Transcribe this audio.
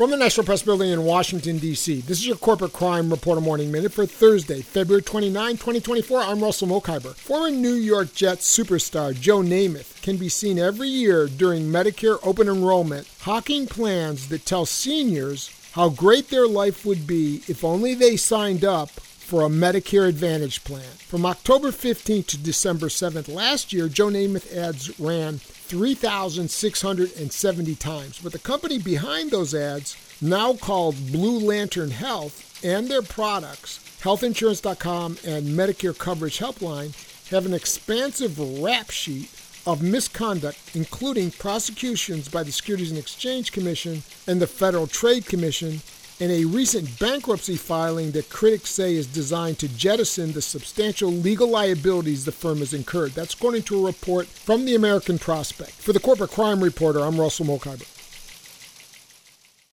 From the National Press Building in Washington, D.C., this is your Corporate Crime Reporter Morning Minute for Thursday, February 29, 2024. I'm Russell Mokhiber. Former New York Jets superstar Joe Namath can be seen every year during Medicare open enrollment hawking plans that tell seniors how great their life would be if only they signed up for a Medicare Advantage plan. From October 15th to December 7th last year, Joe Namath ads ran 3,670 times. But the company behind those ads, now called Blue Lantern Health, and their products, healthinsurance.com and Medicare Coverage Helpline, have an expansive rap sheet of misconduct, including prosecutions by the Securities and Exchange Commission and the Federal Trade Commission in a recent bankruptcy filing that critics say is designed to jettison the substantial legal liabilities the firm has incurred. That's according to a report from the American Prospect. For the Corporate Crime Reporter, I'm Russell Mokhiber.